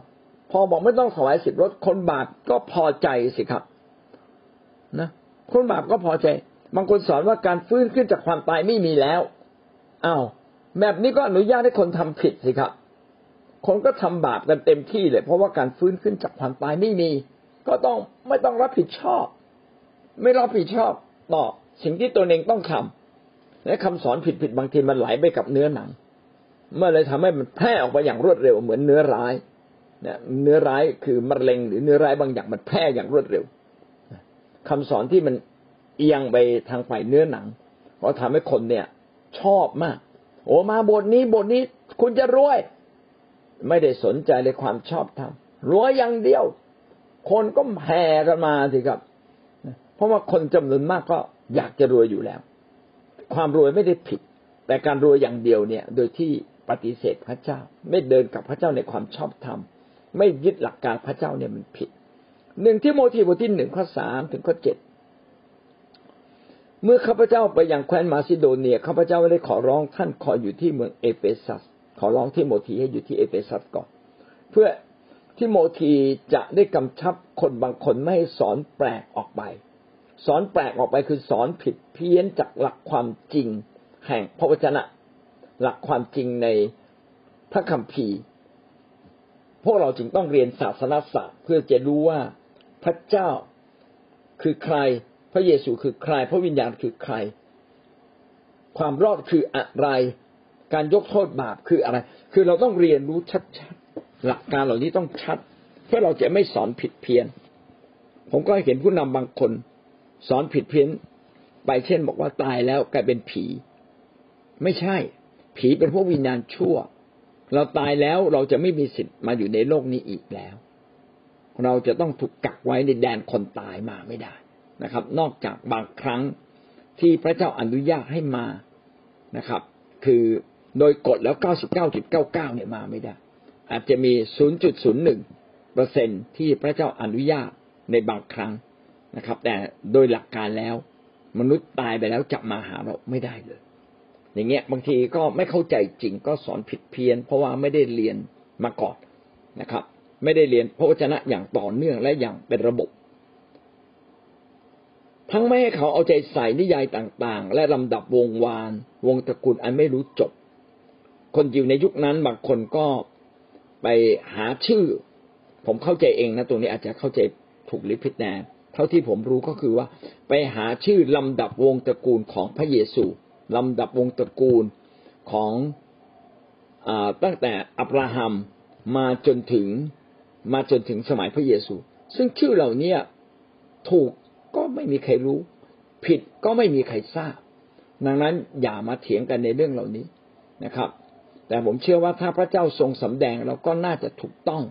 Speaker 1: พอบอกไม่ต้องถวายสิบรถคนบาปก็พอใจสิครับ นะคนบาปก็พอใจ บางคนสอนว่าการฟื้นขึ้นจากความตายไม่มีแล้วอ้าวแบบนี้ก็อนุญาตให้คนทำผิดสิครับ คนก็ทำบาปกันเต็มที่เลย เพราะว่าการฟื้นขึ้นจากความตายไม่มี ก็ต้องไม่ต้องรับผิดชอบ ไม่รับผิดชอบต่อสิ่งที่ตัวเองต้องทำและคำสอนผิดผิดบางทีมันไหลไปกับเนื้อหนัง เมื่อเลยทำให้มันแพร่ออกไปอย่างรวดเร็วเหมือนเนื้อร้าย เนี่ยเนื้อร้ายคือมะเร็งหรือเนื้อร้ายบางอย่างมันแพร่อย่างรวดเร็วคำสอนที่มันเอียงไปทางฝ่ายเนื้อหนังก็ทำให้คนเนี่ย ชอบมาก โอ้มาบทนี้บทนี้คุณจะรวย ไม่ได้สนใจในความชอบธรรมรวยอย่างเดียว คนก็แห่กันมาสิครับ เพราะว่าคนจำนวนมากก็อยากจะรวยอยู่แล้ว ความรวยไม่ได้ผิด แต่การรวยอย่างเดียวเนี่ย โดยที่ปฏิเสธพระเจ้า ไม่เดินกับพระเจ้าในความชอบธรรม ไม่ยึดหลักการพระเจ้าเนี่ยมันผิดหนึ่งทิโมธีบทที่หนึ่งข้อสามถึงข้อเจ็ดเมื่อข้าพเจ้าไปยังแคว้นมาซิโดเนียข้าพเจ้าได้ขอร้องท่านขออยู่ที่เมืองเอเฟซัส ขอร้องทิโมธีให้อยู่ที่เอเฟซัสก่อน เพื่อทิโมธีจะได้กำชับคนบางคนไม่ให้สอนแปลกออกไป สอนแปลกออกไปคือสอนผิดเพี้ยนจากหลักความจริง แห่งพระวจนะ หลักความจริงในพระคัมภีร์ พวกเราจึงต้องเรียนศาสนาศาสตร์เพื่อจะรู้ว่าพระเจ้าคือใคร พระเยซูคือใคร พระวิญญาณคือใคร ความรอดคืออะไร การยกโทษบาปคืออะไร คือเราต้องเรียนรู้ชัดๆหลักการเหล่านี้ต้องชัด เพื่อเราจะไม่สอนผิดเพี้ยน ผมก็เห็นผู้นำบางคน สอนผิดเพี้ยนไปเช่นบอกว่าตายแล้วกลายเป็นผี ไม่ใช่ ผีเป็นพวกวิญญาณชั่ว เราตายแล้วเราจะไม่มีสิทธิ์มาอยู่ในโลกนี้อีกแล้ว เราจะต้องถูกกักไว้ในแดนคนตายมาไม่ได้นะครับ นอกจากบางครั้งที่พระเจ้าอนุญาตให้มานะครับ คือโดยกฎแล้ว 99.99 เนี่ยมาไม่ได้ อาจจะมี 0.01เปอร์เซ็นที่พระเจ้าอนุญาตในบางครั้งนะครับ แต่โดยหลักการแล้ว มนุษย์ตายไปแล้วจะมาหาเราไม่ได้เลย อย่างเงี้ยบางทีก็ไม่เข้าใจจริงก็สอนผิดเพี้ยน เพราะว่าไม่ได้เรียนมาก่อนนะครับ ไม่ได้เรียนพระวจนะอย่างต่อเนื่องและอย่างเป็นระบบ ทั้งไม่ให้เขาเอาใจใส่นิยายต่างๆ และลำดับวงวาน วงตระกูลอันไม่รู้จบ คนยิวในยุคนั้นบางคนก็ไปหาชื่อ ผมเข้าใจเองนะตรงนี้อาจจะเข้าใจถูกหรือผิดแน่เท่าที่ผมรู้ก็คือว่า ไปหาชื่อลำดับวงตระกูลของพระเยซู ลำดับวงตระกูลของอตั้งแต่อับราฮัมมาจนถึงมาจนถึงสมัยพระเยซู ซึ่งชื่อเหล่านี้ถูกก็ไม่มีใครรู้ ผิดก็ไม่มีใครทราบ ดังนั้นอย่ามาเถียงกันในเรื่องเหล่านี้นะครับ แต่ผมเชื่อว่าถ้าพระเจ้าทรงสำแดงเราก็น่าจะถูกต้อง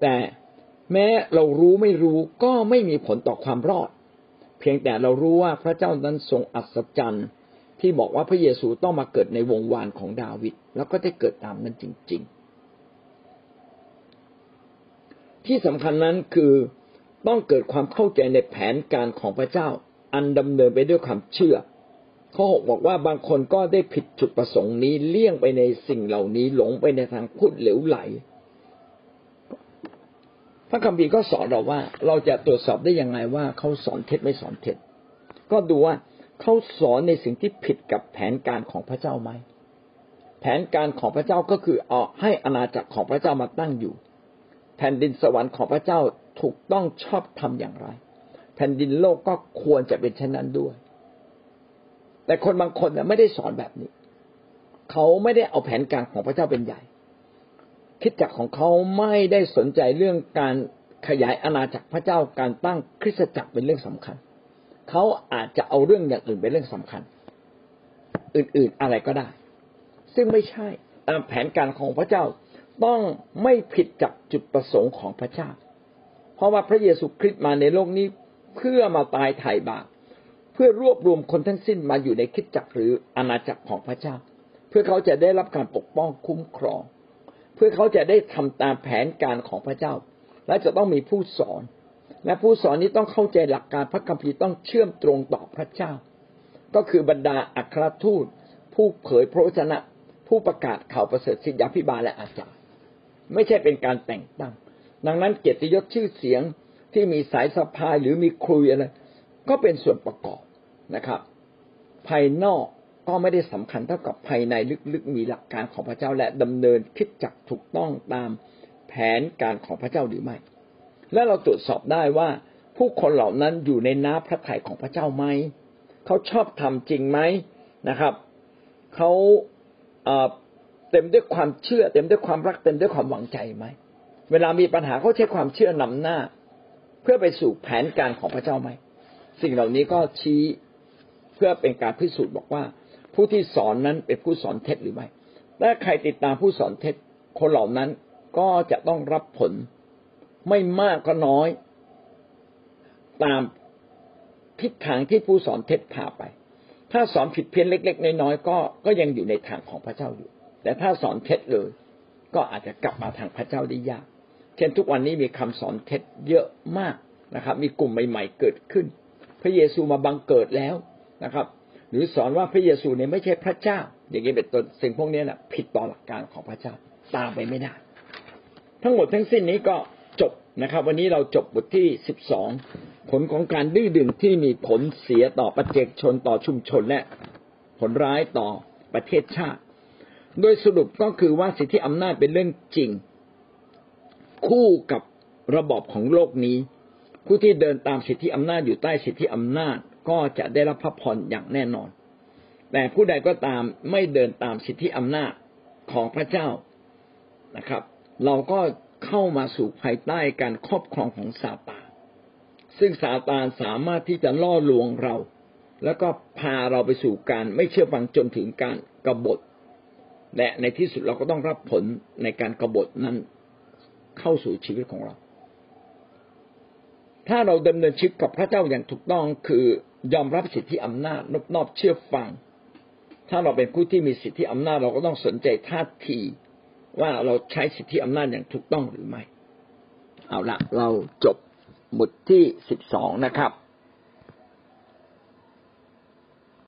Speaker 1: แต่แม้เรารู้ไม่รู้ก็ไม่มีผลต่อความรอด พียงแต่เรารู้ว่าพระเจ้านั้นทรงอัศจรรย์ที่บอกว่าพระเยซูต้องมาเกิดในวงวานของดาวิดแล้วก็ได้เกิดตามนั้นจริง ๆ ที่สำคัญนั้นคือต้องเกิดความเข้าใจในแผนการของพระเจ้า อันดำเนินไปด้วยความเชื่อ ข้อหกบอกว่าบางคนก็ได้ผิดจุดประสงค์นี้เลี่ยงไปในสิ่งเหล่านี้หลงไปในทางพูดเหลวไหล ระคัมภีร์ก็สอนเราว่า เราจะตรวจสอบได้ยังไงว่าเขาสอนเท็จไม่สอนเท็จ ก็ดูว่าเขาสอนในสิ่งที่ผิดกับแผนการของพระเจ้าไหมแผนการของพระเจ้าก็คือเอาให้อาณาจักรของพระเจ้ามาตั้งอยู่ แผ่นดินสวรรค์ของพระเจ้าถูกต้องชอบทำอย่างไร แผ่นดินโลกก็ควรจะเป็นเช่นนั้นด้วย แต่คนบางคนเนี่ยไม่ได้สอนแบบนี้ เขาไม่ได้เอาแผนการของพระเจ้าเป็นใหญ่ คิดจักของเขาไม่ได้สนใจเรื่องการขยายอาณาจักรพระเจ้าการตั้งคริสตจักรเป็นเรื่องสำคัญ เขาอาจจะเอาเรื่องอย่างอื่นเป็นเรื่องสำคัญ อื่นๆอะไรก็ได้ ซึ่งไม่ใช่แผนการของพระเจ้าต้องไม่ผิดจากจุดประสงค์ของพระเจ้า เพราะว่าพระเยซูคริสต์มาในโลกนี้เพื่อมาตายไถ่บาปเพื่อรวบรวมคนทั้งสิ้นมาอยู่ในคิดจักรหรืออาณาจักรของพระเจ้า เพื่อเขาจะได้รับการปกป้องคุ้มครอง พื่อเขาจะได้ทำตามแผนการของพระเจ้า และจะต้องมีผู้สอน และผู้สอนนี้ต้องเข้าใจหลักการพระคัมภีร์ต้องเชื่อมตรงต่อพระเจ้า ก็คือบรรดาอัครทูต ผู้เผยพระวจนะผู้ผู้ประกาศข่าวประเสริฐสิทธยาพิบาลและอาจารย์ ไม่ใช่เป็นการแต่งตั้ง ดังนั้นเกียรติยศชื่อเสียงที่มีสายสะพายหรือมีครุยอะไรก็เป็นส่วนประกอบนะครับ ภายนอก ก็ไม่ได้สำคัญเท่ากับภายในลึกๆมีหลักการของพระเจ้าและดำเนินคิดจักถูกต้องตามแผนการของพระเจ้าหรือไม่ และเราตรวจสอบได้ว่าผู้คนเหล่านั้นอยู่ในน้ำพระทัยของพระเจ้าไหม เขาชอบทำจริงไหมนะครับ เขาเต็มด้วยความเชื่อ เต็มด้วยความรักเต็มด้วยความหวังใจไหม เวลามีปัญหาเขาใช้ความเชื่อนำหน้า เพื่อไปสู่แผนการของพระเจ้าไหม สิ่งเหล่านี้ก็ชี้เพื่อเป็นการพิสูจน์บอกว่า ผู้ที่สอนนั้นเป็นผู้สอนเท็จหรือไม่ถ้าใครติดตามผู้สอนเท็จคนเหล่านั้นก็จะต้องรับผลไม่มากก็น้อย ตามทิศทางที่ผู้สอนเท็จพาไป ถ้าสอนผิดเพี้ยนเล็ก ๆ น้อยๆก็ก็ยังอยู่ในทางของพระเจ้าอยู่ แต่ถ้าสอนเท็จเลย ก็อาจจะกลับมาทางพระเจ้าได้ยาก เช่นทุกวันนี้มีคำสอนเท็จเยอะมากนะครับ มีกลุ่มใหม่ ๆ เกิดขึ้น พระเยซูมาบังเกิดแล้วนะครับ หรือสอนว่าพระเยซูเนี่ยไม่ใช่พระเจ้า อย่างนี้เป็นต้นสิ่งพวกนี้นะผิดต่อหลักการของพระเจ้า ตามไปไม่ได้ ทั้งหมดทั้งสิ้นนี้ก็จบนะครับ วันนี้เราจบบทที่สิบสองผลของการดื้อดึงที่มีผลเสียต่อประเจกชนต่อชุมชนและผลร้ายต่อประเทศชาติ โดยสรุปก็คือว่าสิทธิอำนาจเป็นเรื่องจริง คู่กับระบอบของโลกนี้ ผู้ที่เดินตามสิทธิอำนาจอยู่ใต้สิทธิอำนาจ ก็จะได้รับพระพรอย่างแน่นอน แต่ผู้ใดก็ตามไม่เดินตามสิทธิอำนาจของพระเจ้านะครับ เราก็เข้ามาสู่ภายใต้การครอบครองของซาตานซึ่งซาตานสามารถที่จะล่อลวงเรา แล้วก็พาเราไปสู่การไม่เชื่อฟังจนถึงการกรบฏ และในที่สุดเราก็ต้องรับผลในการกรบฏนั้นเข้าสู่ชีวิตของเรา ถ้าเราดำเนินชีวิตกับพระเจ้าอย่างถูกต้องคือ ยอมรับสิทธิอำนาจนบนอบเชื่อฟัง ถ้าเราเป็นผู้ที่มีสิทธิอำนาจเราก็ต้องสนใจท่าทีว่าเราใช้สิทธิอำนาจอย่างถูกต้องหรือไม่ เอาละเราจบบทที่สิบสองนะครับ